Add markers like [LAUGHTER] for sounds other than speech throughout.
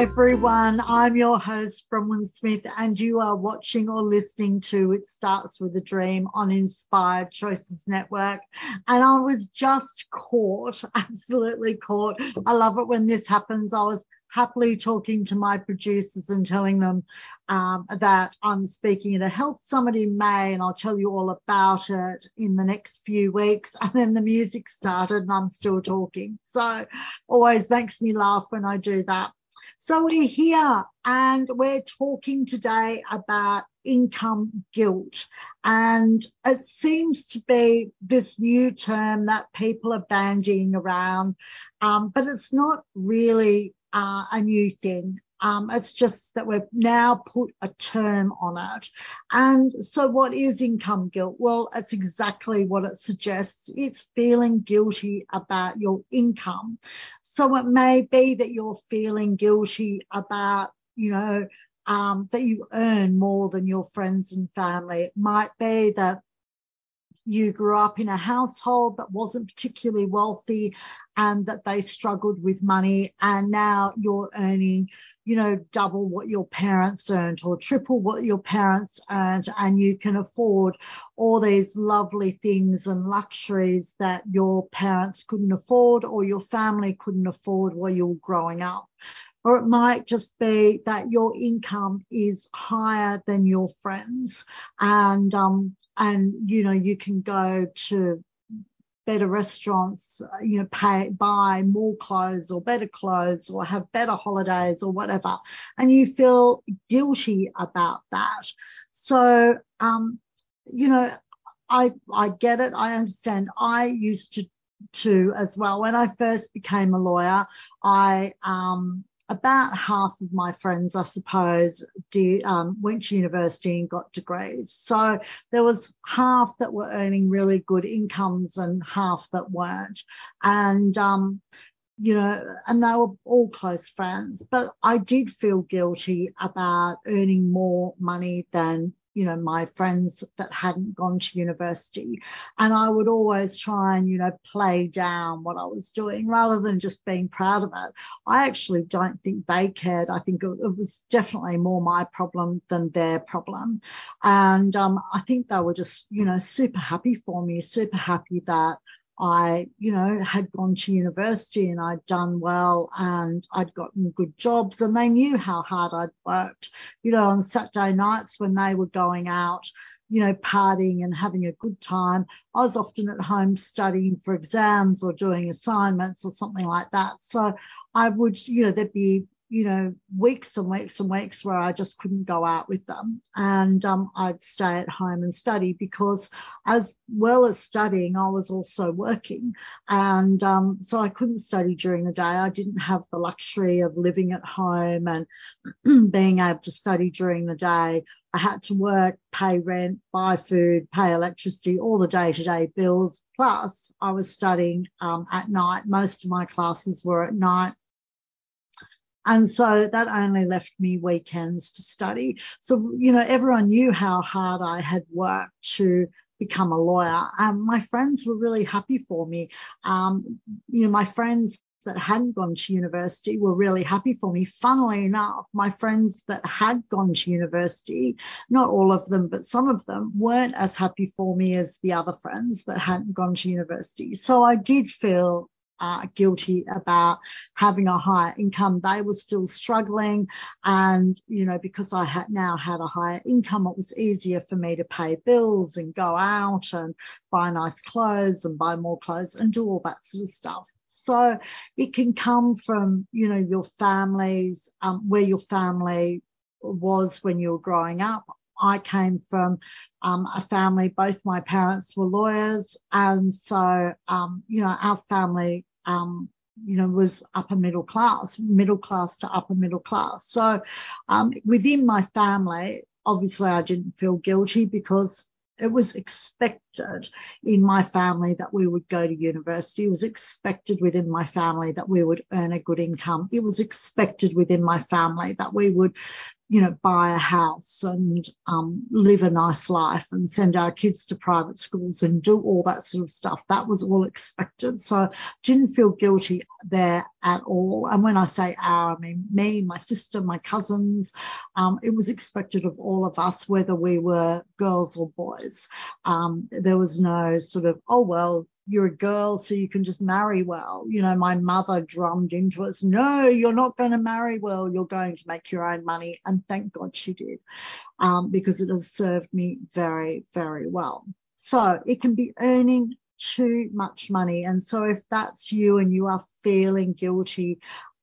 Everyone. I'm your host, Bronwyn Smith, and you are watching or listening to It Starts with a Dream on Inspired Choices Network. And I was just caught, [LAUGHS] absolutely caught. I love it when this happens. I was happily talking to my producers and telling them um, that I'm speaking at a health summit in May and I'll tell you all about it in the next few weeks. And then the music started and I'm still talking. So always makes me laugh when I do that. So we're here and we're talking today about income guilt. And it seems to be this new term that people are bandying around, um, but it's not really uh, a new thing. Um, it's just that we've now put a term on it. And so, what is income guilt? Well, it's exactly what it suggests. It's feeling guilty about your income. So, it may be that you're feeling guilty about, you know, um, that you earn more than your friends and family. It might be that you grew up in a household that wasn't particularly wealthy and that they struggled with money and now you're earning you know double what your parents earned or triple what your parents earned and you can afford all these lovely things and luxuries that your parents couldn't afford or your family couldn't afford while you were growing up or it might just be that your income is higher than your friends and um and you know you can go to better restaurants you know pay buy more clothes or better clothes or have better holidays or whatever and you feel guilty about that. So um you know i i get it i understand. I used to to as well. When i first became a lawyer i um about half of my friends, I suppose, did, um, went to university and got degrees. So there was half that were earning really good incomes and half that weren't. And, um, you know, and they were all close friends. But I did feel guilty about earning more money than you know, my friends that hadn't gone to university. And I would always try and, you know, play down what I was doing rather than just being proud of it. I actually don't think they cared. I think it, was definitely more my problem than their problem. And um, I think they were just, you know, super happy for me, super happy that I, you know, had gone to university and I'd done well and I'd gotten good jobs and they knew how hard I'd worked. You know, on Saturday nights when they were going out, you know, partying and having a good time, I was often at home studying for exams or doing assignments or something like that. So I would, you know, there'd be you know, weeks and weeks and weeks where I just couldn't go out with them. And um, I'd stay at home and study because, as well as studying, I was also working. And um, so I couldn't study during the day. I didn't have the luxury of living at home and [CLEARS THROAT] being able to study during the day. I had to work, pay rent, buy food, pay electricity, all the day to day bills. Plus, I was studying um, at night. Most of my classes were at night and so that only left me weekends to study. So, you know, everyone knew how hard I had worked to become a lawyer. Um, my friends were really happy for me. Um, you know, my friends that hadn't gone to university were really happy for me. Funnily enough, my friends that had gone to university, not all of them, but some of them weren't as happy for me as the other friends that hadn't gone to university. So I did feel uh, guilty about having a higher income. They were still struggling. And, you know, because I had now had a higher income, it was easier for me to pay bills and go out and buy nice clothes and buy more clothes and do all that sort of stuff. So it can come from, you know, your families, um, where your family was when you were growing up. I came from um, a family, both my parents were lawyers. And so, um, you know, our family um, you know, was upper middle class, middle class to upper middle class. So um, within my family, obviously I didn't feel guilty because it was expected in my family that we would go to university. It was expected within my family that we would earn a good income. It was expected within my family that we would you know, buy a house and um, live a nice life and send our kids to private schools and do all that sort of stuff. That was all expected. So I didn't feel guilty there at all. And when I say our, I mean me, my sister, my cousins. Um, it was expected of all of us, whether we were girls or boys. Um, there was no sort of, oh, well, you're a girl, so you can just marry well. You know, my mother drummed into us, no, you're not going to marry well. You're going to make your own money. And thank God she did, um, because it has served me very, very well. So it can be earning too much money. And so if that's you and you are feeling guilty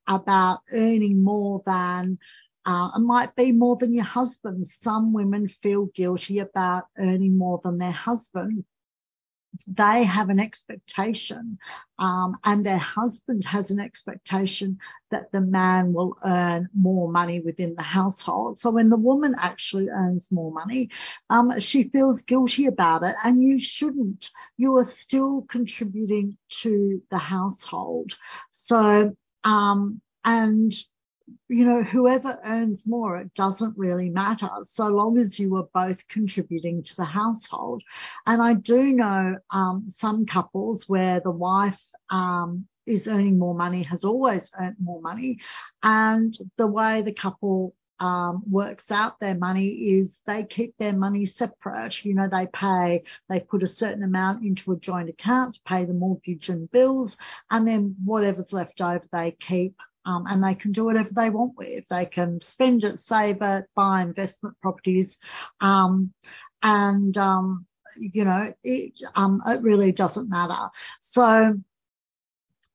about earning more than uh, it might be more than your husband. Some women feel guilty about earning more than their husband they have an expectation um, and their husband has an expectation that the man will earn more money within the household. So when the woman actually earns more money, um, she feels guilty about it and you shouldn't. You are still contributing to the household. So, um, and you know, whoever earns more, it doesn't really matter so long as you are both contributing to the household. And I do know um, some couples where the wife um, is earning more money, has always earned more money, and the way the couple um, works out their money is they keep their money separate. You know, they pay, they put a certain amount into a joint account to pay the mortgage and bills, and then whatever's left over they keep um, and they can do whatever they want with. They can spend it, save it, buy investment properties, um, and um, you know it, um, it really doesn't matter. So.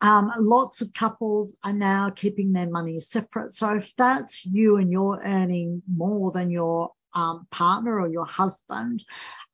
Um, lots of couples are now keeping their money separate. So if that's you and you're earning more than your um, partner or your husband,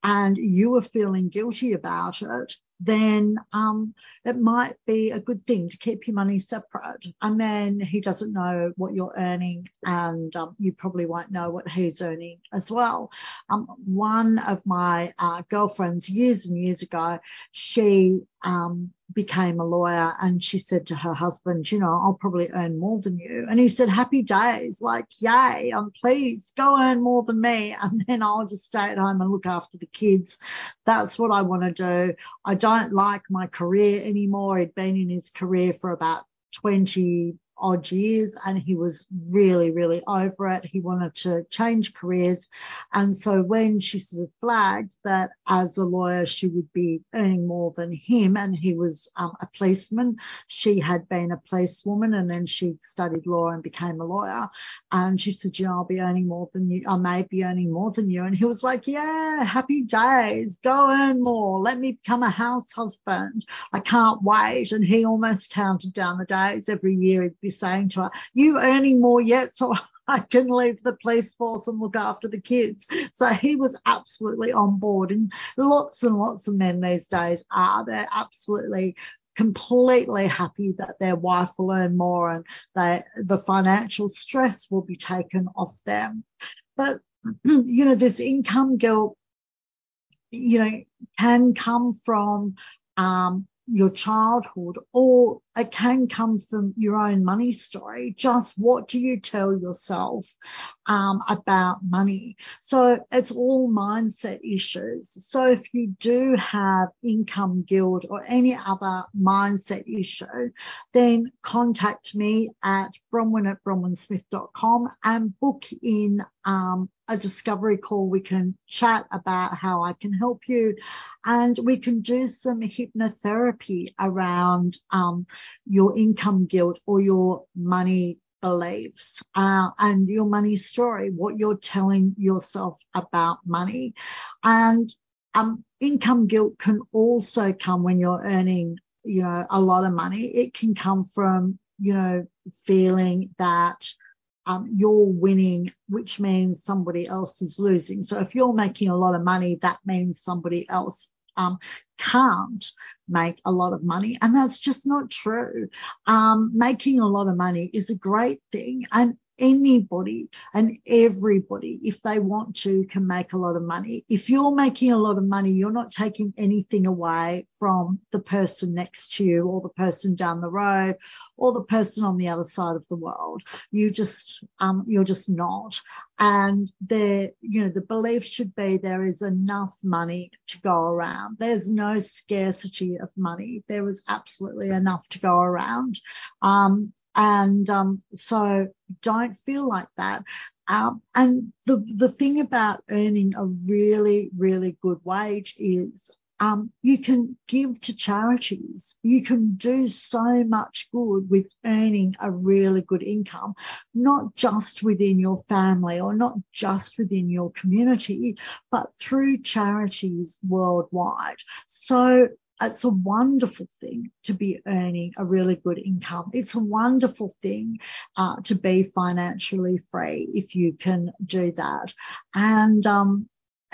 and you are feeling guilty about it, then um, it might be a good thing to keep your money separate. And then he doesn't know what you're earning, and um, you probably won't know what he's earning as well. Um, one of my uh, girlfriends years and years ago, she um, became a lawyer and she said to her husband, you know, I'll probably earn more than you. And he said, happy days, like, yay, um, I'm pleased, go earn more than me. [LAUGHS] And then I'll just stay at home and look after the kids. That's what I want to do. I don't like my career anymore. He'd been in his career for about 20 odd years and he was really, really over it. He wanted to change careers. And so when she sort of flagged that as a lawyer, she would be earning more than him and he was um, a policeman, she had been a policewoman and then she studied law and became a lawyer. And she said, you know, I'll be earning more than you. I may be earning more than you. And he was like, yeah, happy days. Go earn more. Let me become a house husband. I can't wait. And he almost counted down the days every year. He'd be saying to her, you earning more yet? So [LAUGHS] I can leave the police force and look after the kids. So he was absolutely on board. And lots and lots of men these days are. They're absolutely completely happy that their wife will earn more and that the financial stress will be taken off them. But, [CLEARS THROAT] you know, this income guilt, you know, can come from um, your childhood or it can come from your own money story. Just what do you tell yourself um, about money? So it's all mindset issues. So if you do have income guilt or any other mindset issue, then contact me at bronwyn at bronwynsmith.com and book in um, a discovery call. We can chat about how I can help you and we can do some hypnotherapy around um, your income guilt or your money beliefs uh, and your money story, what you're telling yourself about money. And um, income guilt can also come when you're earning, you know, a lot of money. It can come from, you know, feeling that um, you're winning, which means somebody else is losing. So if you're making a lot of money, that means somebody else um, can't make a lot of money. And that's just not true. Um, making a lot of money is a great thing. And anybody and everybody, if they want to, can make a lot of money. If you're making a lot of money, you're not taking anything away from the person next to you or the person down the road or the person on the other side of the world. You just, um, you're just not. And there, you know, the belief should be there is enough money to go around. There's no scarcity of money. There was absolutely enough to go around. Um, and um, so don't feel like that. Um, and the, the thing about earning a really, really good wage is um, you can give to charities. You can do so much good with earning a really good income, not just within your family or not just within your community, but through charities worldwide. So it's a wonderful thing to be earning a really good income. It's a wonderful thing uh, to be financially free if you can do that. And, um,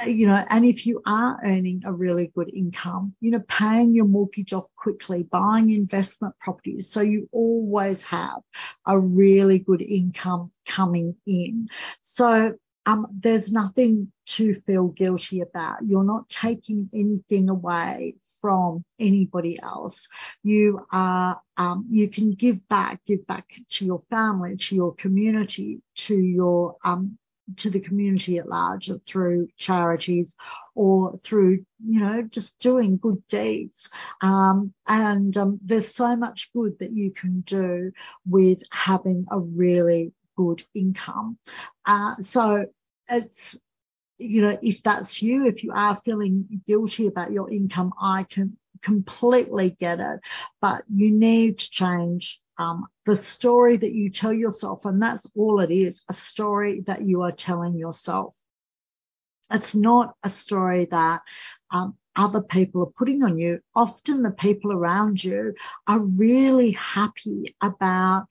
you know, and if you are earning a really good income, you know, paying your mortgage off quickly, buying investment properties. So you always have a really good income coming in. So um, there's nothing to feel guilty about. You're not taking anything away from anybody else. You are, um, you can give back, give back to your family, to your community, to your, um, to the community at large through charities or through, you know, just doing good deeds. Um, and um, there's so much good that you can do with having a really good income. Uh, so it's you know, if that's you, if you are feeling guilty about your income, I can completely get it. But you need to change um, the story that you tell yourself, and that's all it is a story that you are telling yourself. It's not a story that um, other people are putting on you. Often the people around you are really happy about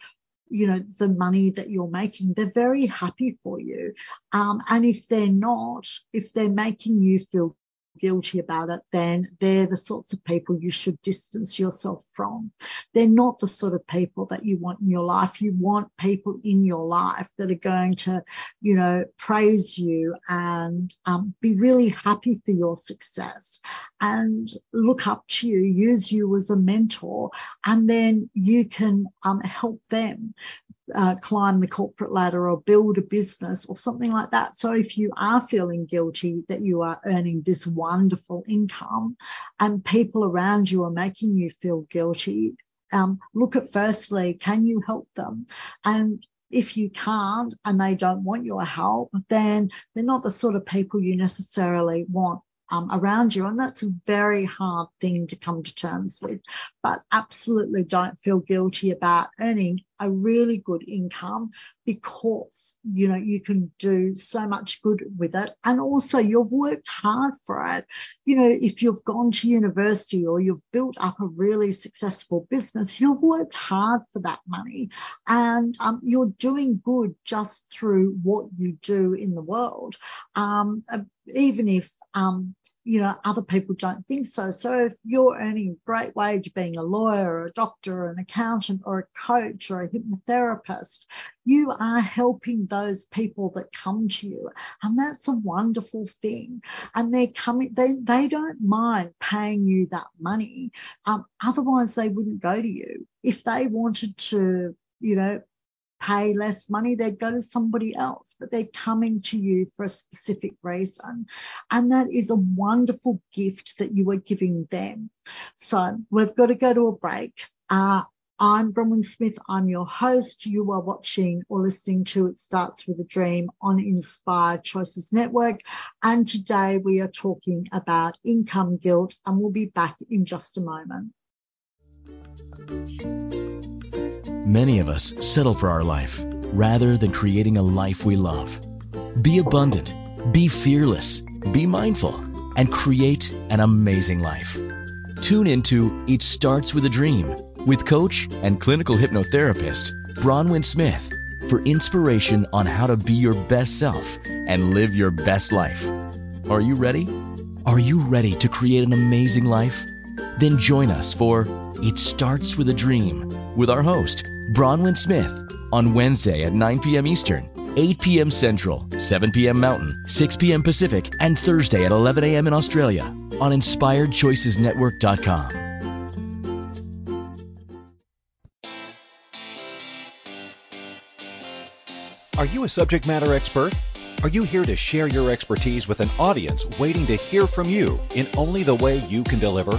you know, the money that you're making. They're very happy for you. Um, and if they're not, if they're making you feel guilty about it, then they're the sorts of people you should distance yourself from. They're not the sort of people that you want in your life. You want people in your life that are going to, you know, praise you and um, be really happy for your success and look up to you, use you as a mentor, and then you can um, help them uh, climb the corporate ladder or build a business or something like that. So if you are feeling guilty that you are earning this wonderful income and people around you are making you feel guilty, um, look at firstly, can you help them? And if you can't and they don't want your help, then they're not the sort of people you necessarily want um, around you. And that's a very hard thing to come to terms with. But absolutely don't feel guilty about earning a really good income because, you know, you can do so much good with it. And also you've worked hard for it. You know, if you've gone to university or you've built up a really successful business, you've worked hard for that money and um, you're doing good just through what you do in the world. Um, even if um, you know, other people don't think so. So if you're earning a great wage being a lawyer or a doctor or an accountant or a coach or a hypnotherapist, you are helping those people that come to you. And that's a wonderful thing. And they're coming, they, they don't mind paying you that money. Um, otherwise they wouldn't go to you. If they wanted to, you know, pay less money, they'd go to somebody else, but they're coming to you for a specific reason. And that is a wonderful gift that you are giving them. So we've got to go to a break. Uh, I'm Bronwyn Smith. I'm your host. You are watching or listening to It Starts With a Dream on Inspired Choices Network. And today we are talking about income guilt and we'll be back in just a moment. Many of us settle for our life rather than creating a life we love. Be abundant, be fearless, be mindful, and create an amazing life. Tune into It Starts with a Dream with coach and clinical hypnotherapist Bronwyn Smith for inspiration on how to be your best self and live your best life. Are you ready? Are you ready to create an amazing life? Then join us for It Starts with a Dream with our host, Bronwyn Smith on Wednesday at 9 p.m. Eastern, 8 p.m. Central, 7 p.m. Mountain, 6 p.m. Pacific, and Thursday at 11 a.m. in Australia on InspiredChoicesNetwork.com. Are you a subject matter expert? Are you here to share your expertise with an audience waiting to hear from you in only the way you can deliver?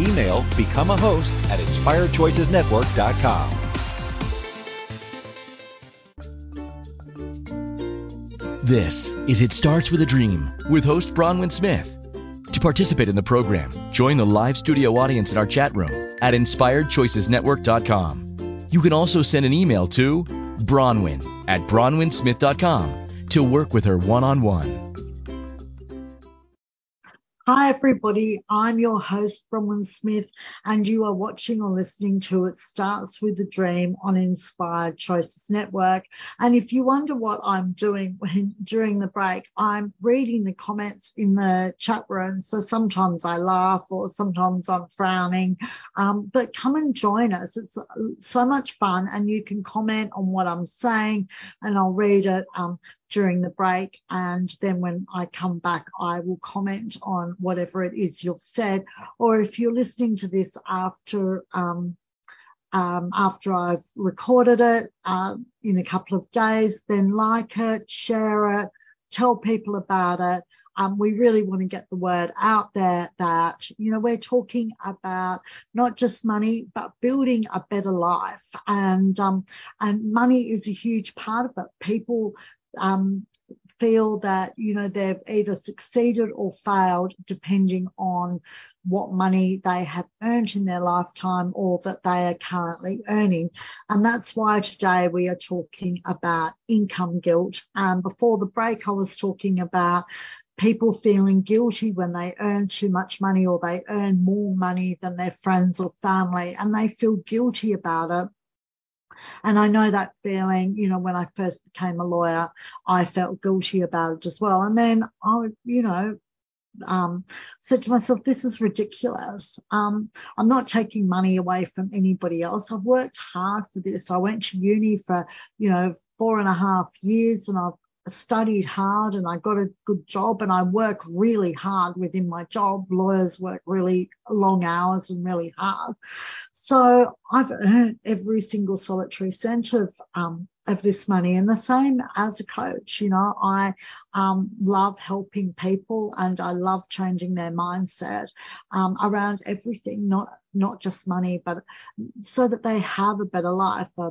Email become a host at inspiredchoicesnetwork.com. This is It Starts With a Dream with host Bronwyn Smith. To participate in the program, join the live studio audience in our chat room at inspiredchoicesnetwork.com. You can also send an email to bronwyn at bronwynsmith.com to work with her one on one. Hi, everybody. I'm your host, Bronwyn Smith, and you are watching or listening to It Starts With a Dream on Inspired Choices Network. And if you wonder what I'm doing when, during the break, I'm reading the comments in the chat room. So sometimes I laugh or sometimes I'm frowning. Um, but come and join us. It's so much fun, and you can comment on what I'm saying, and I'll read it. Um, during the break. And then when I come back, I will comment on whatever it is you've said. Or if you're listening to this after, um, um, after I've recorded it uh, in a couple of days, then like it, share it, tell people about it. Um, we really want to get the word out there that, you know, we're talking about not just money, but building a better life. And, um, and money is a huge part of it. People um, feel that you know they've either succeeded or failed depending on what money they have earned in their lifetime or that they are currently earning. And that's why today we are talking about income guilt. Um, before the break i was talking about people feeling guilty when they earn too much money or they earn more money than their friends or family and they feel guilty about it and I know that feeling, you know, when I first became a lawyer, I felt guilty about it as well. And then I, you know, um, said to myself, this is ridiculous. Um, I'm not taking money away from anybody else. I've worked hard for this. I went to uni for, you know, four and a half years and I've studied hard and I got a good job and I work really hard within my job. Lawyers work really long hours and really hard. So I've earned every single solitary cent of um, of this money, and the same as a coach. You know, I um, love helping people, and I love changing their mindset um, around everything, not not just money, but so that they have a better life. Uh,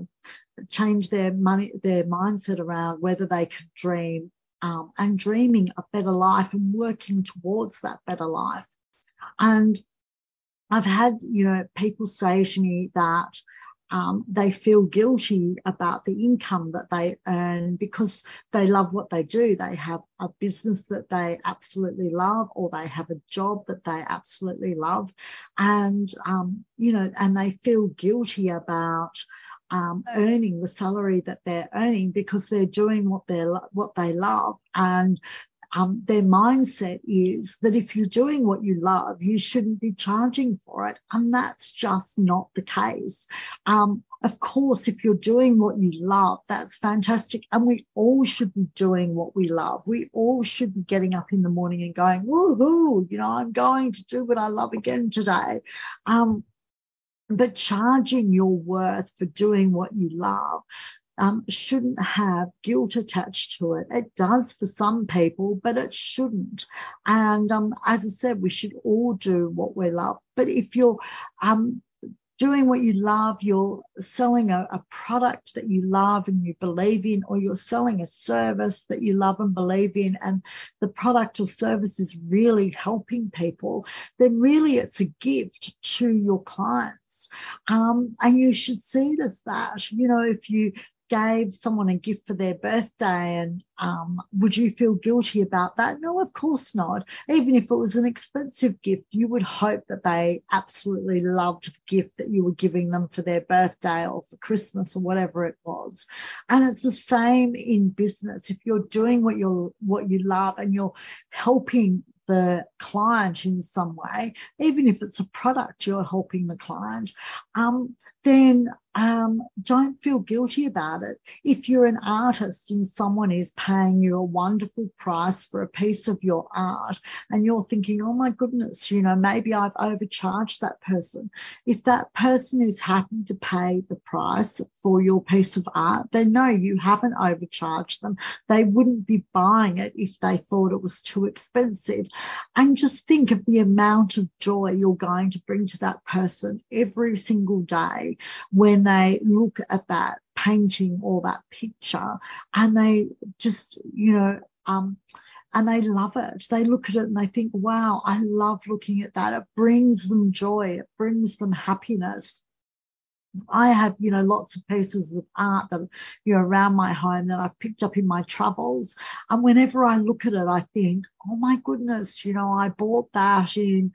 change their money, their mindset around whether they can dream, um, and dreaming a better life and working towards that better life. And I've had, you know, people say to me that um, they feel guilty about the income that they earn because they love what they do. They have a business that they absolutely love, or they have a job that they absolutely love, and um, you know, and they feel guilty about um, earning the salary that they're earning because they're doing what they what they love, and um, their mindset is that if you're doing what you love, you shouldn't be charging for it. And that's just not the case. Um, of course, if you're doing what you love, that's fantastic. And we all should be doing what we love. We all should be getting up in the morning and going, woohoo, you know, I'm going to do what I love again today. Um, but charging your worth for doing what you love um, shouldn't have guilt attached to it. It does for some people, but it shouldn't. And um, as I said, we should all do what we love. But if you're um, doing what you love, you're selling a, a, product that you love and you believe in, or you're selling a service that you love and believe in, and the product or service is really helping people, then really it's a gift to your clients. Um, and you should see it as that. You know, if you gave someone a gift for their birthday and um, would you feel guilty about that? No, of course not. Even if it was an expensive gift, you would hope that they absolutely loved the gift that you were giving them for their birthday or for Christmas or whatever it was. And it's the same in business. If you're doing what you're what you love and you're helping the client in some way, even if it's a product you're helping the client, um, then um, don't feel guilty about it. If you're an artist and someone is paying you a wonderful price for a piece of your art and you're thinking, oh my goodness, you know, maybe I've overcharged that person. If that person is happy to pay the price for your piece of art, they know you haven't overcharged them. They wouldn't be buying it if they thought it was too expensive. And just think of the amount of joy you're going to bring to that person every single day when they look at that painting or that picture and they just, you know, um, and they love it. They look at it and they think, wow, I love looking at that. It brings them joy. It brings them happiness. I have, you know, lots of pieces of art that, you know, around my home that I've picked up in my travels. And whenever I look at it, I think, oh my goodness, you know, I bought that in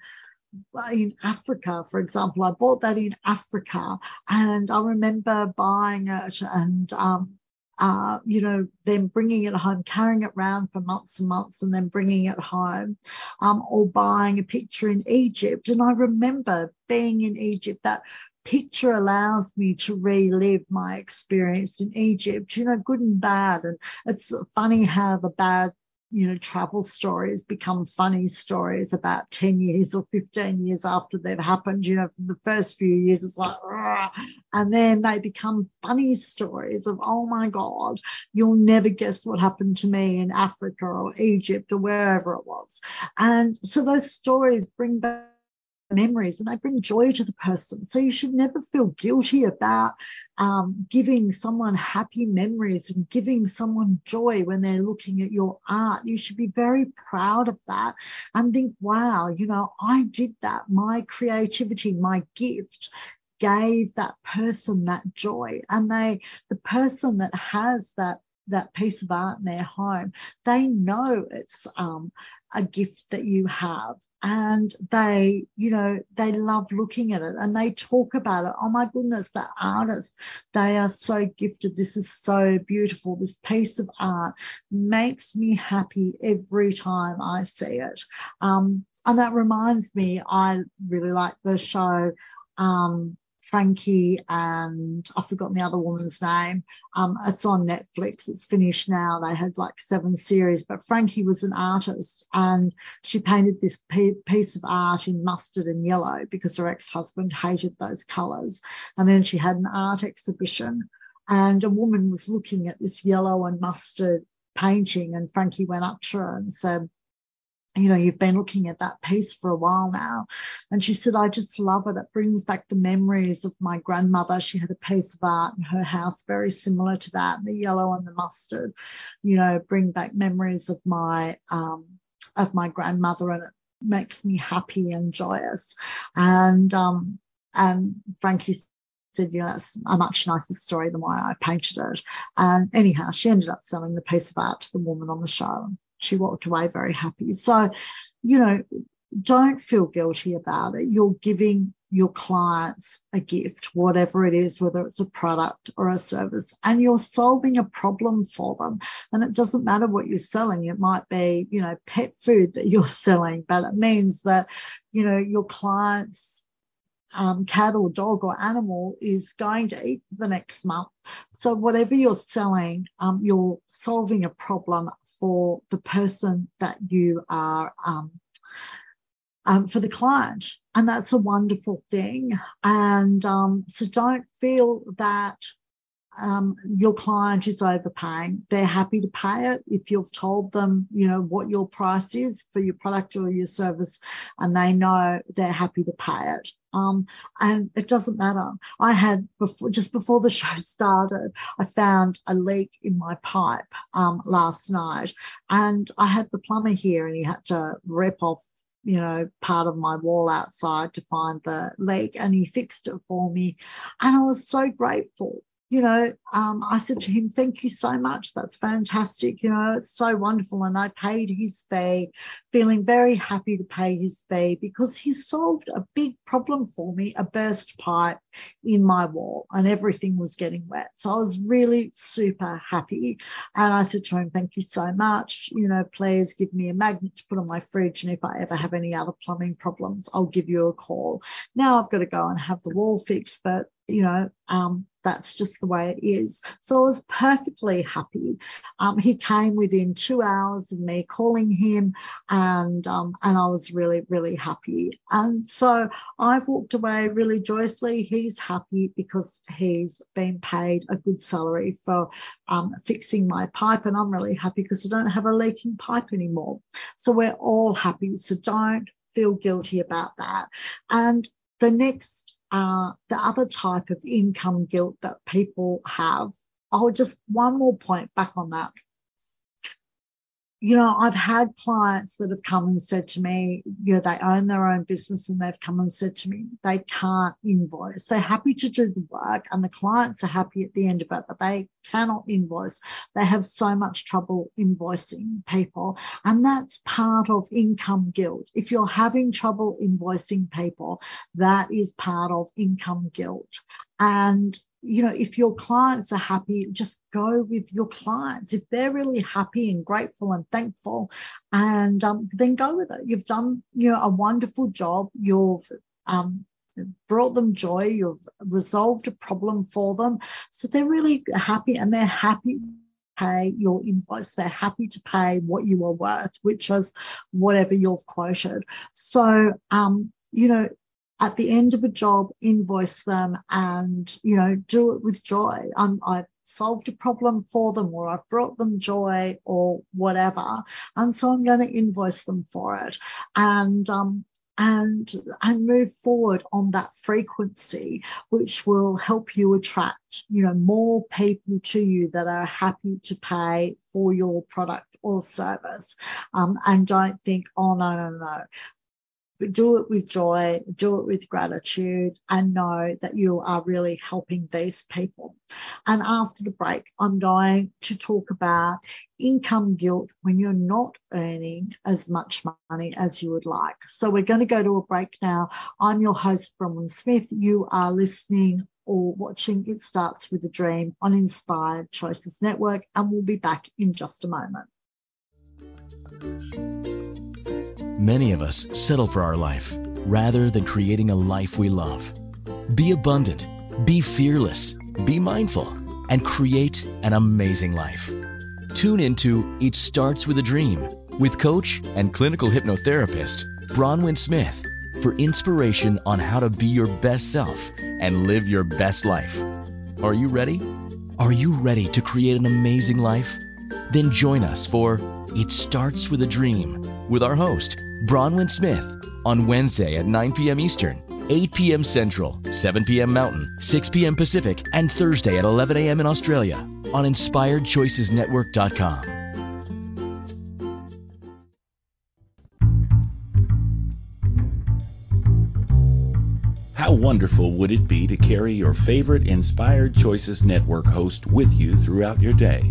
in Africa, for example. I bought that in Africa and I remember buying it and, um, uh, you know, then bringing it home, carrying it around for months and months and then bringing it home, um, or buying a picture in Egypt. And I remember being in Egypt, that picture allows me to relive my experience in Egypt, you know, good and bad. And it's funny how the bad you know, travel stories become funny stories about 10 years or 15 years after they've happened. You know, for the first few years, it's like, and then they become funny stories of, oh my God, you'll never guess what happened to me in Africa or Egypt or wherever it was. And so those stories bring back memories and they bring joy to the person. So you should never feel guilty about um, giving someone happy memories and giving someone joy when they're looking at your art. You should be very proud of that and think, wow, you know, I did that. My creativity, my gift gave that person that joy and they the person that has that that piece of art in their home, they know it's um, a gift that you have and they, you know, they love looking at it and they talk about it. Oh my goodness, that artist, they are so gifted. This is so beautiful. This piece of art makes me happy every time I see it. Um, and that reminds me, I really like the show, um, Frankie and I've forgotten the other woman's name. Um, it's on Netflix. It's finished now. They had like seven series, but Frankie was an artist and she painted this piece of art in mustard and yellow because her ex-husband hated those colors. And then she had an art exhibition and a woman was looking at this yellow and mustard painting and Frankie went up to her and said, you know, you've been looking at that piece for a while now. And she said, I just love it. It brings back the memories of my grandmother. She had a piece of art in her house very similar to that. The yellow and the mustard, you know, bring back memories of my, um, of my grandmother and it makes me happy and joyous. And, um, and Frankie said, you know, that's a much nicer story than why I painted it. And anyhow, she ended up selling the piece of art to the woman on the show she walked away very happy. So, you know, don't feel guilty about it. You're giving your clients a gift, whatever it is, whether it's a product or a service, and you're solving a problem for them. And it doesn't matter what you're selling. It might be, you know, pet food that [LAUGHS] you're selling, but it means that, you know, your clients um, cat or dog or animal is going to eat for the next month. So whatever you're selling, um, you're solving a problem for the person that you are um, um, for the client. And that's a wonderful thing. And um, so don't feel that um, your client is overpaying. They're happy to pay it if you've told them, you know, what your price is for your product or your service, and they know they're happy to pay it. Um, and it doesn't matter. I had before, just before the show [LAUGHS] started, I found a leak in my pipe um, last night, and I had the plumber here, and he had to rip off you know, part of my wall outside to find the leak and he fixed it for me. And I was so grateful you know, um, I said to him, thank you so much. That's fantastic. You know, it's so wonderful. And I paid his fee, feeling very happy to pay his fee because he solved a big problem for me, a burst pipe in my wall and everything was getting wet. So I was really super happy. And I said to him, thank you so much. You know, please give me a magnet to put on my fridge. And if I ever have any other plumbing problems, I'll give you a call. Now I've got to go and have the wall fixed, but you know, um, that's just the way it is. So I was perfectly happy. Um, he came within two hours of me calling him, and um, and I was really really happy. And so I've walked away really joyously. He's happy because he's been paid a good salary for um, fixing my pipe, and I'm really happy because I don't have a leaking pipe anymore. So we're all happy. So don't feel guilty about that. And the next uh, the other type of income guilt that people have. Oh, just one more point back on that you know, I've had clients that have come and said to me, you know, they own their own business and they've come and said to me, they can't invoice. They're happy to do the work and the clients are happy at the end of it, but they cannot invoice. They have so much trouble invoicing people. And that's part of income guilt. If you're having trouble invoicing people, that is part of income guilt. And you know, if your clients are happy, just go with your clients. If they're really happy and grateful and thankful, and um, then go with it. You've done, you know, a wonderful job. You've um, brought them joy. You've resolved a problem for them. So they're really happy and they're happy to pay your invoice. They're happy to pay what you are worth, which is whatever you've quoted. So, um, you know, at the end of a job, invoice them and, you know, do it with joy. Um, I've solved a problem for them or I've brought them joy or whatever. And so I'm going to invoice them for it. And, um, and and move forward on that frequency which will help you attract you know more people to you that are happy to pay for your product or service um, and don't think oh no no no do it with joy, do it with gratitude, and know that you are really helping these people. And after the break, I'm going to talk about income guilt when you're not earning as much money as you would like. So we're going to go to a break now. I'm your host, Bronwyn Smith. You are listening or watching It Starts with a Dream on Inspired Choices Network, and we'll be back in just a moment. Many of us settle for our life rather than creating a life we love. Be abundant, be fearless, be mindful, and create an amazing life. Tune into It Starts with a Dream with coach and clinical hypnotherapist Bronwyn Smith for inspiration on how to be your best self and live your best life. Are you ready? Are you ready to create an amazing life? Then join us for It Starts with a Dream with our host, Bronwyn Smith, on Wednesday at 9 p.m. Eastern, 8 p.m. Central, 7 p.m. Mountain, 6 p.m. Pacific, and Thursday at 11 a.m. in Australia on InspiredChoicesNetwork.com. How wonderful would it be to carry your favorite Inspired Choices Network host with you throughout your day?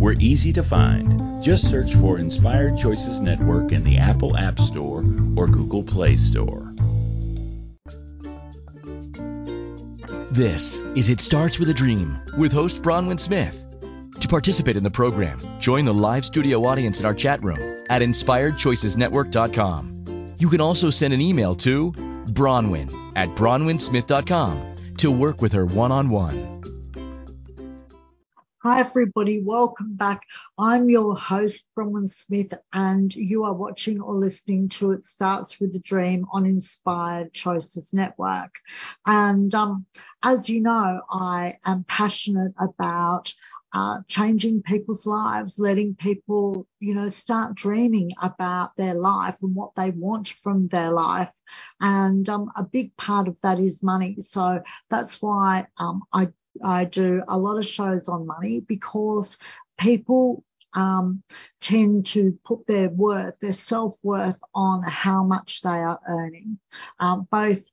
We're easy to find. Just search for Inspired Choices Network in the Apple App Store or Google Play Store. This is It Starts with a Dream with host Bronwyn Smith. To participate in the program, join the live studio audience in our chat room at inspiredchoicesnetwork.com. You can also send an email to Bronwyn at bronwynsmith.com to work with her one on one. Hi, everybody. Welcome back. I'm your host, Bronwyn Smith, and you are watching or listening to It Starts with a Dream on Inspired Choices Network. And um, as you know, I am passionate about uh, changing people's lives, letting people, you know, start dreaming about their life and what they want from their life. And um, a big part of that is money. So that's why um, I I do a lot of shows on money because people um, tend to put their worth, their self worth on how much they are earning, um, both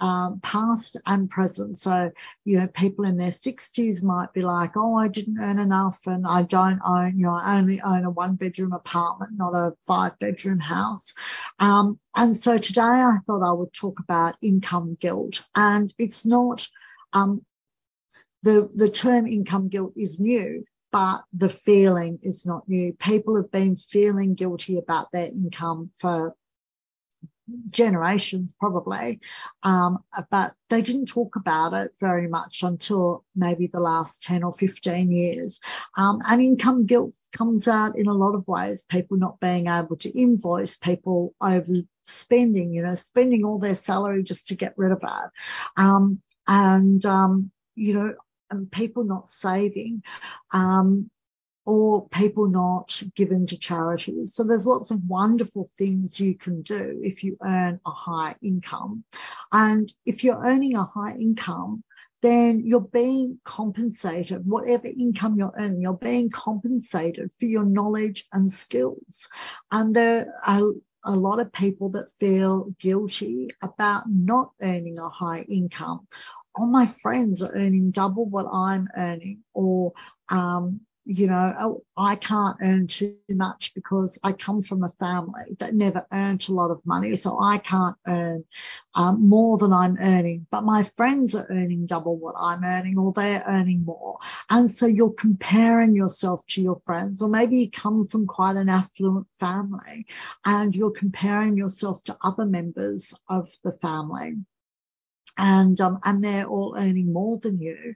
um, past and present. So, you know, people in their 60s might be like, oh, I didn't earn enough and I don't own, you know, I only own a one bedroom apartment, not a five bedroom house. Um, and so today I thought I would talk about income guilt. And it's not, um, the, the term income guilt is new, but the feeling is not new. People have been feeling guilty about their income for generations probably, um, but they didn't talk about it very much until maybe the last 10 or 15 years. Um, and income guilt comes out in a lot of ways. People not being able to invoice, people overspending, you know, spending all their salary just to get rid of it. Um, and, um, you know, people not saving. Um, or people not giving to charities. So there's lots of wonderful things you can do if you earn a high income. And if you're earning a high income, then you're being compensated, whatever income you're earning, you're being compensated for your knowledge and skills. And there are a lot of people that feel guilty about not earning a high income all my friends are earning double what I'm earning, or, um, you know, oh, I can't earn too much because I come from a family that never earned a lot of money. So I can't earn um, more than I'm earning, but my friends are earning double what I'm earning or they're earning more. And so you're comparing yourself to your friends, or maybe you come from quite an affluent family and you're comparing yourself to other members of the family and um, and they're all earning more than you.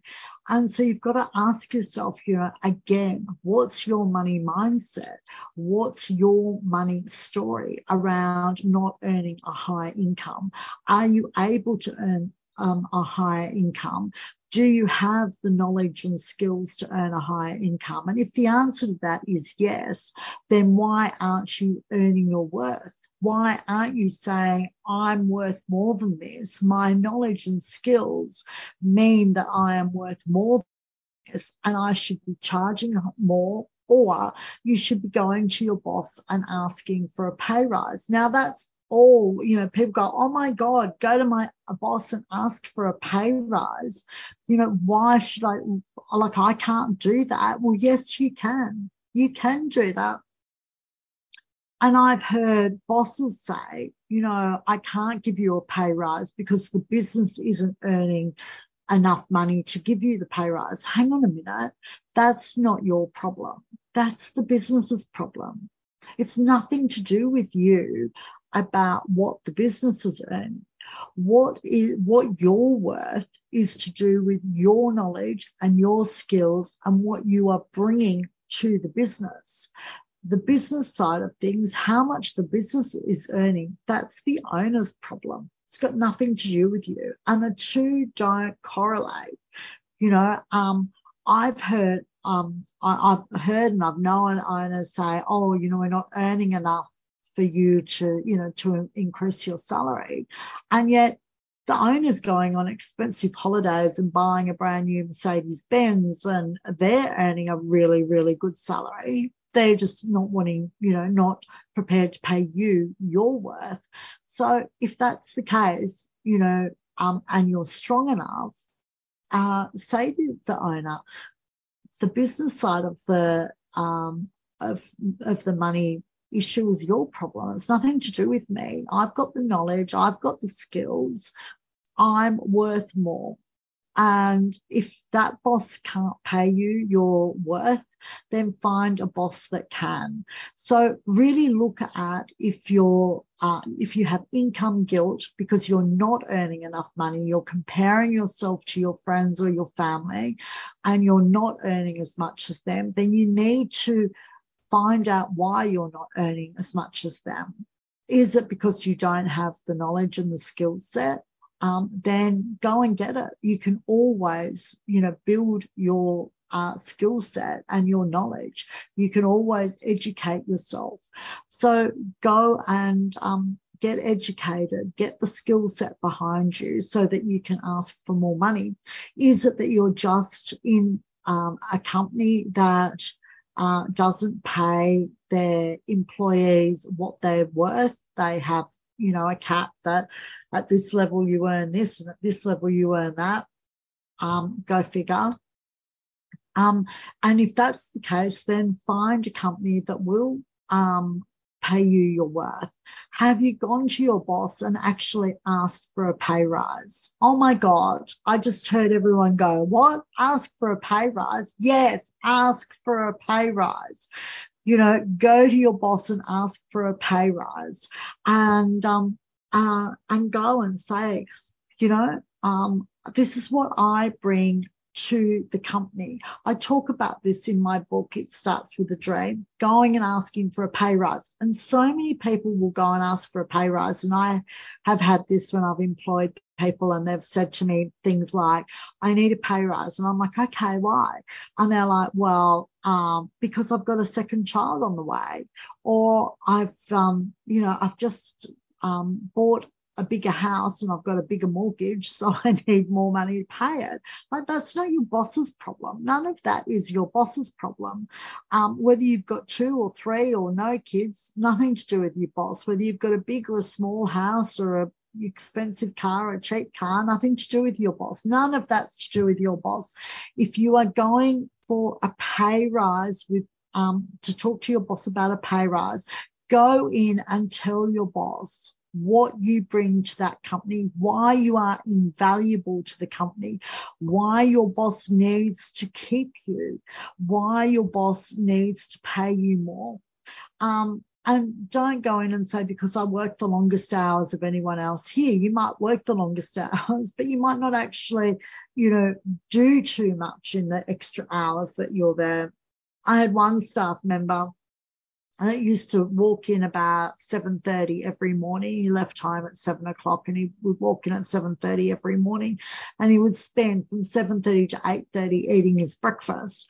And so you've got to ask yourself, you know, again, what's your money mindset? What's your money story around not earning a higher income? Are you able to earn um, a higher income? Do you have the knowledge and skills to earn a higher income? And if the answer to that is yes, then why aren't you earning your worth? Why aren't you saying, I'm worth more than this? My knowledge and skills mean that I am worth more than this and I should be charging more or you should be going to your boss and asking for a pay rise. Now that's all, you know, people go, oh my God, go to my boss and ask for a pay rise. You know, why should I, like, I can't do that. Well, yes, you can. You can do that. And I've heard bosses say, you know, I can't give you a pay rise because the business isn't earning enough money to give you the pay rise. Hang on a minute. That's not your problem. That's the business's problem. It's nothing to do with you about what the business is earning. What is what your worth is to do with your knowledge and your skills and what you are bringing to the business the business side of things, how much the business is earning, that's the owner's problem. It's got nothing to do with you. And the two don't correlate. You know, um, I've heard, um, I, have heard and I've known owners say, oh, you know, we're not earning enough for you to, you know, to increase your salary. And yet the owner's going on expensive holidays and buying a brand new Mercedes Benz and they're earning a really, really good salary they're just not wanting, you know, not prepared to pay you your worth. So if that's the case, you know, um, and you're strong enough, uh, say to the owner, the business side of the um, of of the money issue is your problem. It's nothing to do with me. I've got the knowledge. I've got the skills. I'm worth more. And if that boss can't pay you your worth, then find a boss that can. So really look at if you're uh, if you have income guilt because you're not earning enough money, you're comparing yourself to your friends or your family, and you're not earning as much as them, then you need to find out why you're not earning as much as them. Is it because you don't have the knowledge and the skill set? Um, then go and get it. You can always, you know, build your uh, skill set and your knowledge. You can always educate yourself. So go and um, get educated, get the skill set behind you so that you can ask for more money. Is it that you're just in um, a company that uh, doesn't pay their employees what they're worth? They have, you know, a cap that at this level you earn this and at this level you earn that. Um, go figure. Um, and if that's the case, then find a company that will um, pay you your worth? Have you gone to your boss and actually asked for a pay rise? Oh my God, I just heard everyone go, What? Ask for a pay rise? Yes, ask for a pay rise. You know, go to your boss and ask for a pay rise and, um, uh, and go and say, you know, um, this is what I bring to the company. I talk about this in my book, It Starts with a Dream, going and asking for a pay rise. And so many people will go and ask for a pay rise. And I have had this when I've employed people and they've said to me things like, I need a pay rise. And I'm like, okay, why? And they're like, well, um, because I've got a second child on the way, or I've, um, you know, I've just um, bought a bigger house and I've got a bigger mortgage, [LAUGHS] so I need more money to pay it. Like that's not your boss's problem. None of that is your boss's problem. Um, whether you've got two or three or no kids, nothing to do with your boss. Whether you've got a big or a small house or a expensive car, a cheap car, nothing to do with your boss. None of that's to do with your boss. If you are going for a pay rise with um, to talk to your boss about a pay rise, go in and tell your boss what you bring to that company, why you are invaluable to the company, why your boss needs to keep you, why your boss needs to pay you more. Um, and don't go in and say, because I work the longest hours of anyone else here. You might work the longest [LAUGHS] hours, but you might not actually, you know, do too much in the extra hours that you're there. I had one staff member I used to walk in about 7.30 every morning. He left home at 7 o'clock and he would walk in at 7.30 every morning and he would spend from 7.30 to 8.30 eating his breakfast.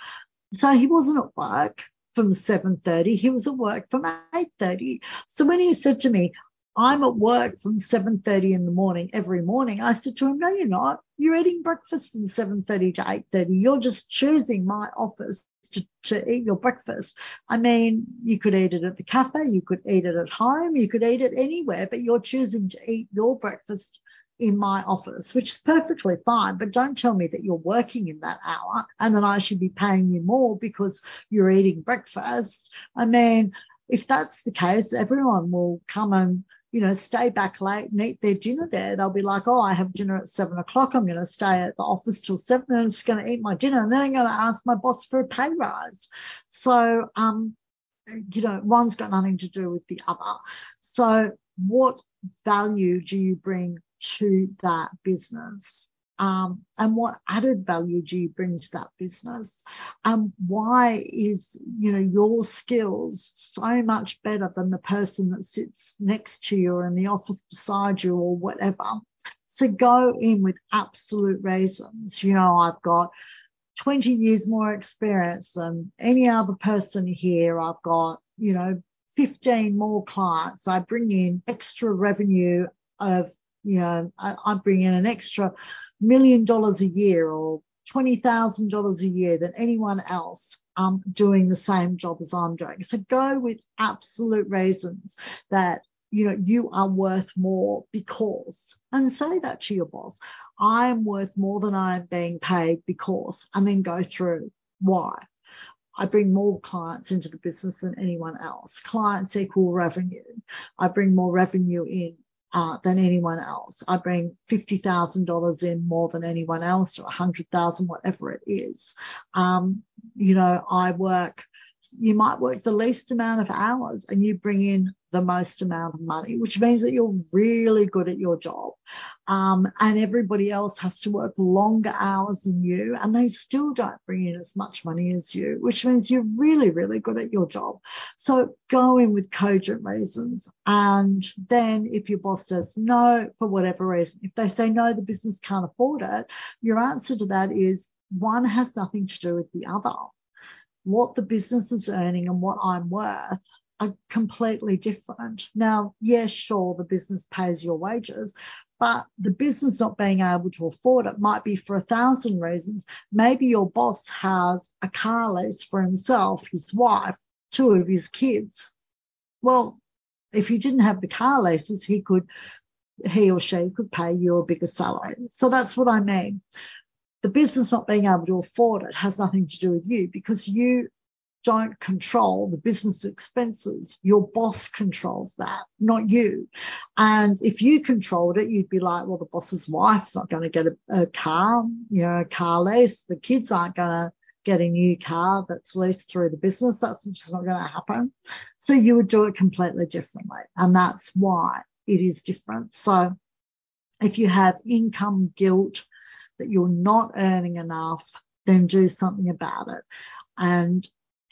So he wasn't at work from 7.30. He was at work from 8.30. So when he said to me, I'm at work from 7.30 in the morning every morning. I said to him, no, you're not. You're eating breakfast from 7.30 to 8.30. You're just choosing my office to, to eat your breakfast. I mean, you could eat it at the cafe. You could eat it at home. You could eat it anywhere, but you're choosing to eat your breakfast in my office, which is perfectly fine. But don't tell me that you're working in that hour and that I should be paying you more because you're eating breakfast. I mean, if that's the case, everyone will come and you know, stay back late and eat their dinner there. They'll be like, oh, I have dinner at seven o'clock. I'm going to stay at the office till seven and I'm just going to eat my dinner. And then I'm going to ask my boss for a pay rise. So, um, you know, one's got nothing to do with the other. So what value do you bring to that business? um, and what added value do you bring to that business? And why is you know your skills so much better than the person that sits next to you or in the office beside you or whatever? So go in with absolute reasons. You know i've got 20 years more experience than any other person here. I've got you know 15 more clients. I bring in extra revenue of you know I, I bring in an extra million dollars a year or $20,000 a year than anyone else um, doing the same job as I'm doing. So go with absolute reasons that you know you are worth more because and say that to your boss i am worth more than i am being paid because and then go through why I bring more clients into the business than anyone else. Clients equal revenue. I bring more revenue in uh, than anyone else. I bring $50,000 in more than anyone else or 100,000, whatever it is. Um, you know, I work, you might work the least amount of hours and you bring in the most amount of money, which means that you're really good at your job. Um, and everybody else has to work longer hours than you and they still don't bring in as much money as you, which means you're really, really good at your job. So go in with cogent reasons. And then if your boss says no for whatever reason, if they say no, the business can't afford it, your answer to that is one has nothing to do with the other. What the business is earning and what I'm worth are completely different. Now, yes, sure, the business pays your wages, but the business not being able to afford it might be for a thousand reasons. Maybe your boss has a car lease for himself, his wife, two of his kids. Well, if he didn't have the car leases, he could, he or she could pay you a bigger salary. So that's what I mean. The business not being able to afford it has nothing to do with you because you don't control the business expenses. Your boss controls that, not you. And if you controlled it, you'd be like, well, the boss's wife's not going to get a, a car, you know, a car lease. The kids aren't going to get a new car that's leased through the business. That's just not going to happen. So you would do it completely differently. And that's why it is different. So if you have income guilt that you're not earning enough, then do something about it. And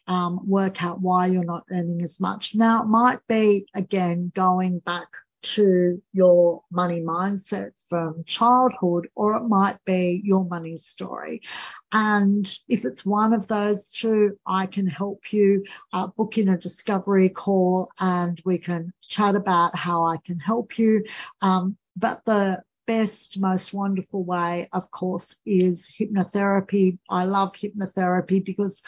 um, work out why you're not earning as much. Now, it might be, again, going back to your money mindset from childhood, or it might be your money story. And if it's one of those two, I can help you uh, book in a discovery call and we can chat about how I can help you. Um, but the best, most wonderful way, of course, is hypnotherapy. I love hypnotherapy because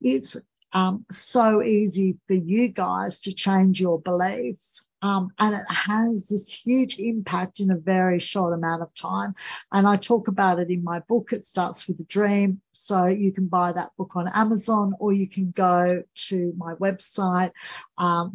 it's um, so easy for you guys to change your beliefs. Um, and it has this huge impact in a very short amount of time. And I talk about it in my book. It starts with a dream. So you can buy that book on Amazon or you can go to my website, um,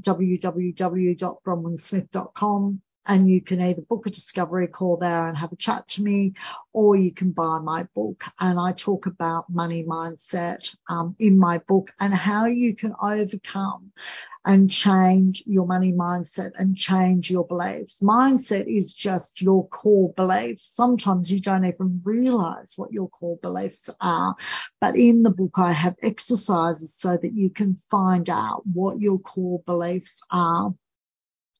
and you can either book a discovery call there and have a chat to me, or you can buy my book. And I talk about money mindset um, in my book and how you can overcome and change your money mindset and change your beliefs. Mindset is just your core beliefs. Sometimes you don't even realize what your core beliefs are. But in the book, I have exercises so that you can find out what your core beliefs are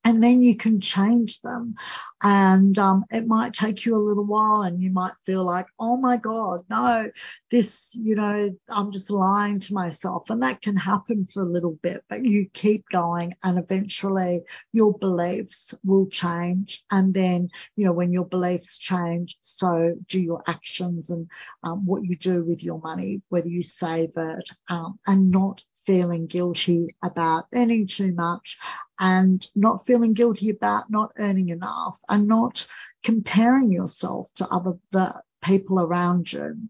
and then you can change them. And um, it might take you a little while, and you might feel like, oh my God, no, this, you know, I'm just lying to myself. And that can happen for a little bit, but you keep going, and eventually your beliefs will change. And then, you know, when your beliefs change, so do your actions and um, what you do with your money, whether you save it um, and not feeling guilty about earning too much and not feeling guilty about not earning enough and not comparing yourself to other the people around you.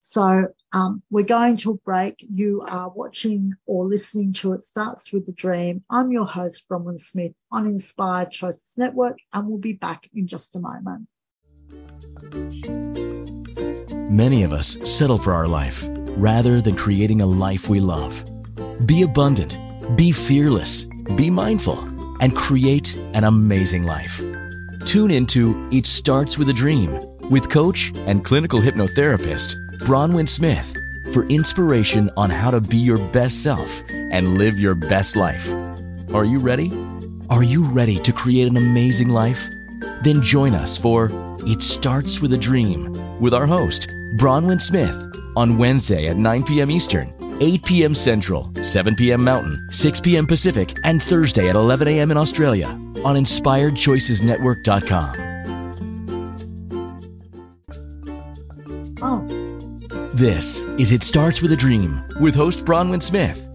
So um, we're going to a break. You are watching or listening to It Starts with a Dream. I'm your host, Bronwyn Smith on Inspired Choices Network, and we'll be back in just a moment. Many of us settle for our life rather than creating a life we love. Be abundant, be fearless, be mindful, and create an amazing life. Tune into It Starts with a Dream with coach and clinical hypnotherapist Bronwyn Smith for inspiration on how to be your best self and live your best life. Are you ready? Are you ready to create an amazing life? Then join us for It Starts with a Dream with our host, Bronwyn Smith, on Wednesday at 9 p.m. Eastern 8 p.m. Central, 7 p.m. Mountain, 6 p.m. Pacific, and Thursday at 11 a.m. in Australia on InspiredChoicesNetwork.com. Oh. This is It Starts with a Dream with host Bronwyn Smith.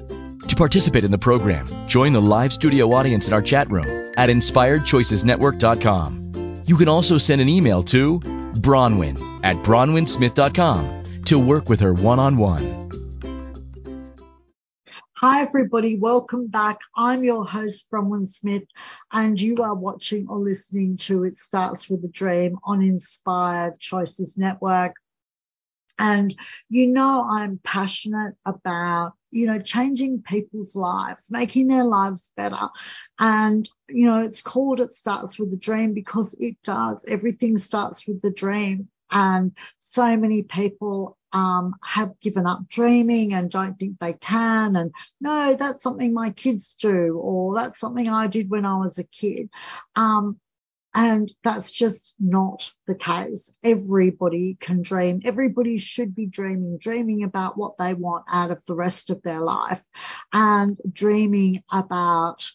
To participate in the program, join the live studio audience in our chat room at InspiredChoicesNetwork.com. You can also send an email to Bronwyn at BronwynSmith.com to work with her one on one. Hi, everybody. Welcome back. I'm your host, Bronwyn Smith, and you are watching or listening to It Starts with a Dream on Inspired Choices Network. And you know, I'm passionate about, you know, changing people's lives, making their lives better. And, you know, it's called It Starts with a Dream because it does. Everything starts with the dream. And so many people um, have given up dreaming and don't think they can. And no, that's something my kids do, or that's something I did when I was a kid. Um, And that's just not the case. Everybody can dream. Everybody should be dreaming, dreaming about what they want out of the rest of their life and dreaming about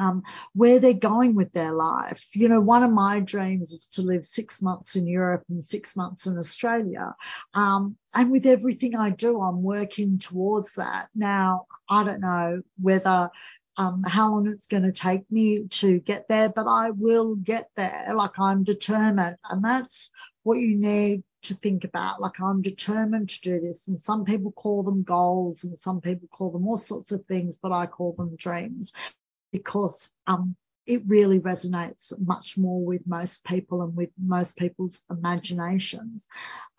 um, where they're going with their life. You know, one of my dreams is to live six months in Europe and six months in Australia. Um, and with everything I do, I'm working towards that. Now, I don't know whether um, how long it's going to take me to get there, but I will get there. Like I'm determined. And that's what you need to think about. Like I'm determined to do this. And some people call them goals and some people call them all sorts of things, but I call them dreams because um, it really resonates much more with most people and with most people's imaginations.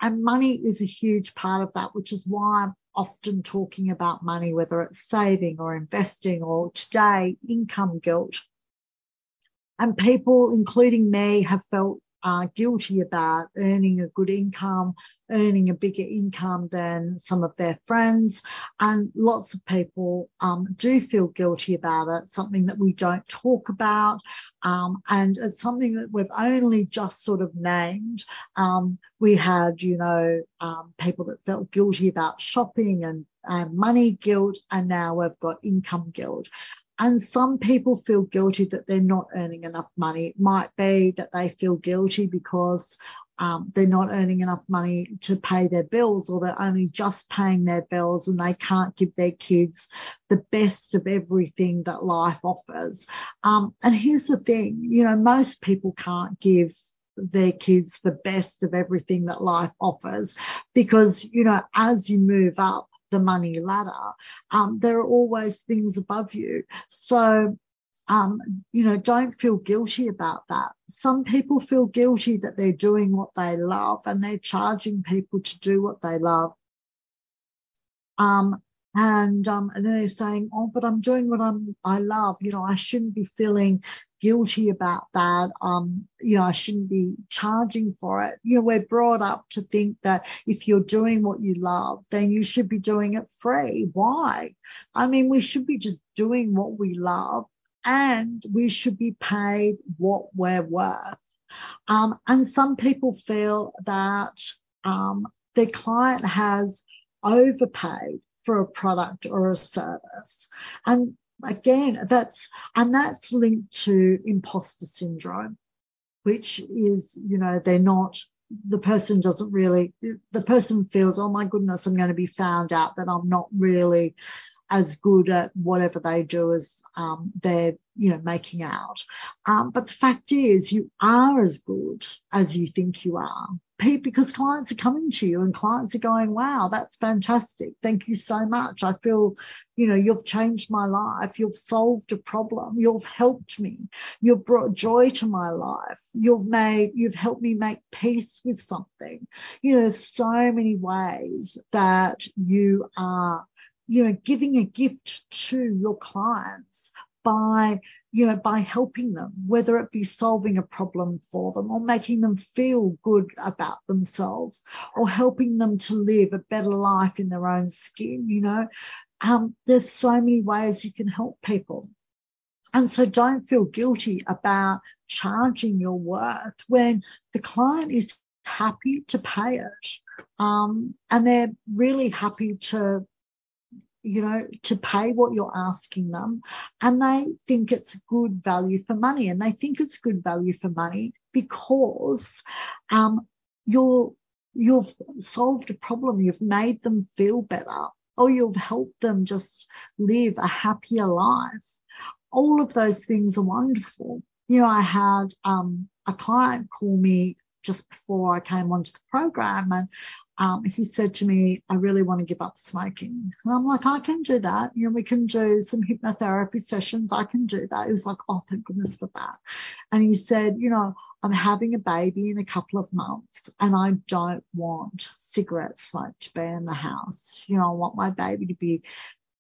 And money is a huge part of that, which is why I'm often talking about money, whether it's saving or investing or today income guilt. And people, including me, have felt are guilty about earning a good income, earning a bigger income than some of their friends. And lots of people um, do feel guilty about it, something that we don't talk about. Um, and it's something that we've only just sort of named. Um, we had, you know, um, people that felt guilty about shopping and, and money guilt, and now we've got income guilt. And some people feel guilty that they're not earning enough money. It might be that they feel guilty because um, they're not earning enough money to pay their bills or they're only just paying their bills and they can't give their kids the best of everything that life offers. Um, and here's the thing, you know, most people can't give their kids the best of everything that life offers because, you know, as you move up, the money ladder, um, there are always things above you. So, um, you know, don't feel guilty about that. Some people feel guilty that they're doing what they love and they're charging people to do what they love. Um, and um, and then they're saying, oh, but I'm doing what I'm I love. You know, I shouldn't be feeling guilty about that. Um, you know, I shouldn't be charging for it. You know, we're brought up to think that if you're doing what you love, then you should be doing it free. Why? I mean, we should be just doing what we love and we should be paid what we're worth. Um, and some people feel that um, their client has overpaid for a product or a service. And again, that's, and that's linked to imposter syndrome, which is, you know, they're not, the person doesn't really, the person feels, oh my goodness, I'm going to be found out that I'm not really as good at whatever they do as um, they're, you know, making out. Um, but the fact is, you are as good as you think you are because clients are coming to you and clients are going, wow, that's fantastic. Thank you so much. I feel, you know, you've changed my life. You've solved a problem. You've helped me. You've brought joy to my life. You've made, you've helped me make peace with something. You know, there's so many ways that you are, you know, giving a gift to your clients by you know, by helping them, whether it be solving a problem for them or making them feel good about themselves or helping them to live a better life in their own skin, you know. Um, there's so many ways you can help people. And so don't feel guilty about charging your worth when the client is happy to pay it. Um, and they're really happy to you know, to pay what you're asking them. And they think it's good value for money. And they think it's good value for money because um, you're, you've solved a problem, you've made them feel better, or you've helped them just live a happier life. All of those things are wonderful. You know, I had um, a client call me just before I came onto the program and um, he said to me, I really want to give up smoking. And I'm like, I can do that. You know, we can do some hypnotherapy sessions. I can do that. He was like, oh, thank goodness for that. And he said, you know, I'm having a baby in a couple of months and I don't want cigarette smoke to be in the house. You know, I want my baby to be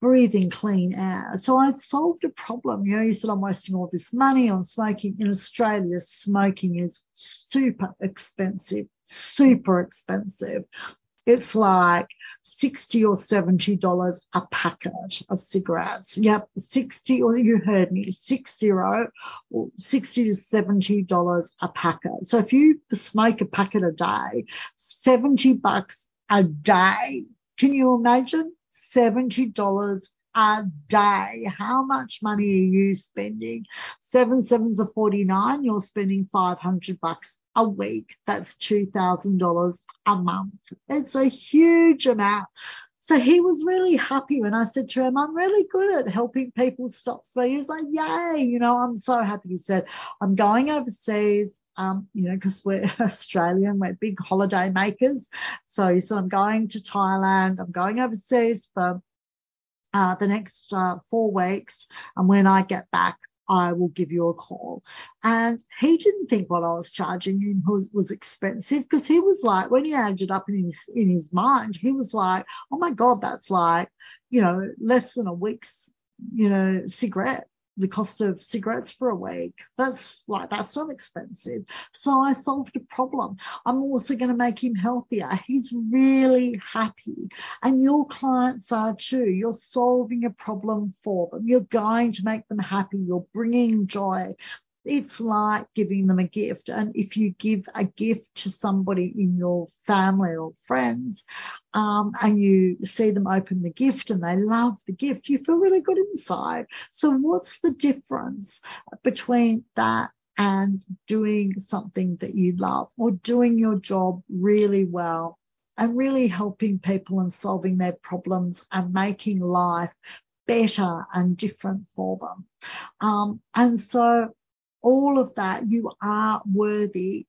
breathing clean air. So I solved a problem. You know, you said I'm wasting all this money on smoking. In Australia, smoking is super expensive, super expensive. it's like 60 or 70 dollars a packet of cigarettes. Yep, 60 or you heard me, 60 or 60 to 70 dollars a packet. So if you smoke a packet a day, 70 bucks a day. Can you imagine? $70 a day. How much money are you spending? Seven sevens are 49. You're spending 500 bucks a week. That's $2,000 a month. It's a huge amount. So he was really happy when I said to him, I'm really good at helping people stop smoking. He's like, yay, you know, I'm so happy. He said, I'm going overseas, um, you know, because we're [LAUGHS] Australian, we're big holiday makers. So he said, I'm going to Thailand, I'm going overseas for uh, the next uh, four weeks. And when I get back, I will give you a call. And he didn't think what I was charging him was, was expensive because he was like, when he added up in his in his mind, he was like, oh my God, that's like, you know, less than a week's, you know, cigarette the cost of cigarettes for a week. That's like, that's not expensive. So I solved a problem. I'm also going to make him healthier. He's really happy. And your clients are too. You're solving a problem for them. You're going to make them happy. You're bringing joy it's like giving them a gift. And if you give a gift to somebody in your family or friends, um, and you see them open the gift and they love the gift, you feel really good inside. So what's the difference between that and doing something that you love or doing your job really well and really helping people and solving their problems and making life better and different for them. Um, and so all of that, you are worthy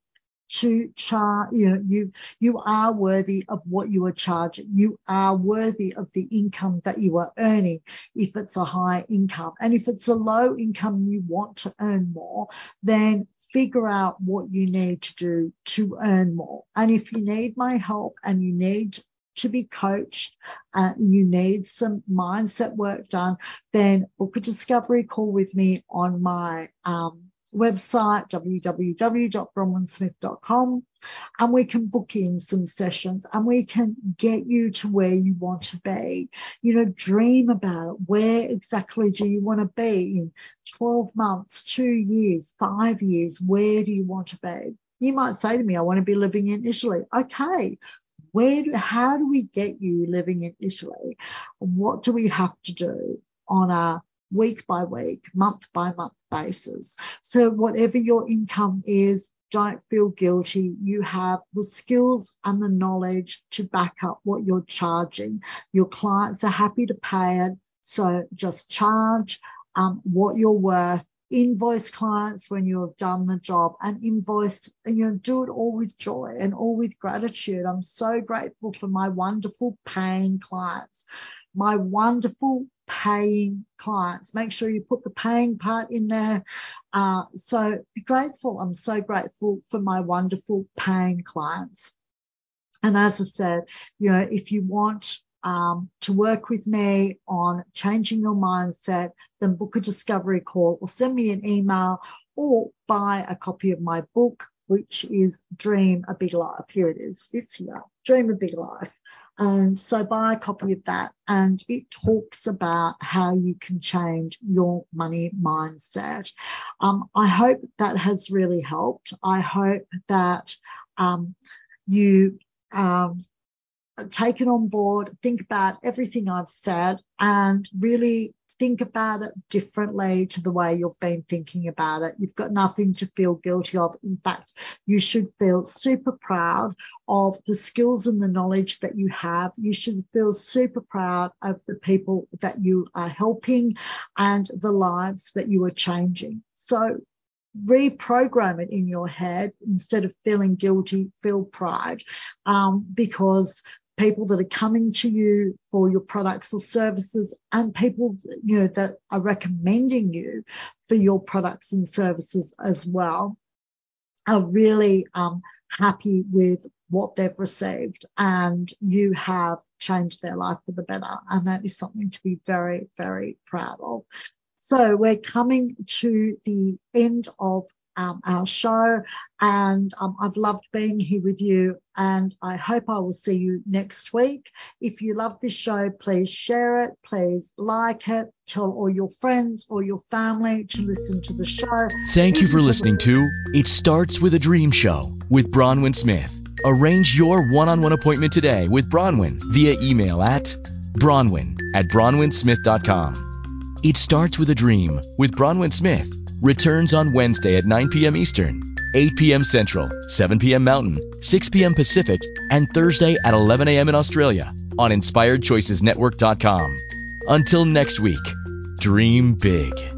to charge, you know, you, you are worthy of what you are charging. You are worthy of the income that you are earning if it's a high income. And if it's a low income, you want to earn more, then figure out what you need to do to earn more. And if you need my help and you need to be coached, uh, you need some mindset work done, then book a discovery call with me on my um, website, www.bronwynsmith.com, and we can book in some sessions and we can get you to where you want to be. You know, dream about it. Where exactly do you want to be in 12 months, two years, five years? Where do you want to be? You might say to me, I want to be living in Italy. Okay. Where do, how do we get you living in Italy? What do we have to do on a week by week, month by month basis. So whatever your income is, don't feel guilty. You have the skills and the knowledge to back up what you're charging. Your clients are happy to pay it. So just charge um, what you're worth. Invoice clients when you have done the job and invoice and you know, do it all with joy and all with gratitude. I'm so grateful for my wonderful paying clients, my wonderful paying clients. Make sure you put the paying part in there. Uh, so be grateful. I'm so grateful for my wonderful paying clients. And as I said, you know, if you want um, to work with me on changing your mindset, then book a discovery call or send me an email or buy a copy of my book, which is Dream a Big Life. Here it is. It's here. Dream a Big Life. And so buy a copy of that and it talks about how you can change your money mindset. Um, I hope that has really helped. I hope that um, you um, take it on board, think about everything I've said and really think about it differently to the way you've been thinking about it. You've got nothing to feel guilty of. In fact, you should feel super proud of the skills and the knowledge that you have. You should feel super proud of the people that you are helping and the lives that you are changing. So reprogram it in your head instead of feeling guilty, feel pride um, because people that are coming to you for your products or services and people you know that are recommending you for your products and services as well are really um, happy with what they've received and you have changed their life for the better. And that is something to be very very proud of. So we're coming to the end of um, our show. And um, I've loved being here with you. And I hope I will see you next week. If you love this show, please share it, please like it, tell all your friends or your family to listen to the show. Thank you for listening to It Starts with a Dream Show with Bronwyn Smith. Arrange your one on one appointment today with Bronwyn via email at bronwyn at bronwynsmith.com. It Starts with a Dream with Bronwyn Smith returns on Wednesday at 9 p.m. Eastern, 8 p.m. Central, 7 p.m. Mountain, 6 p.m. Pacific, and Thursday at 11 a.m. in Australia on InspiredChoicesNetwork.com. Until next week, dream big.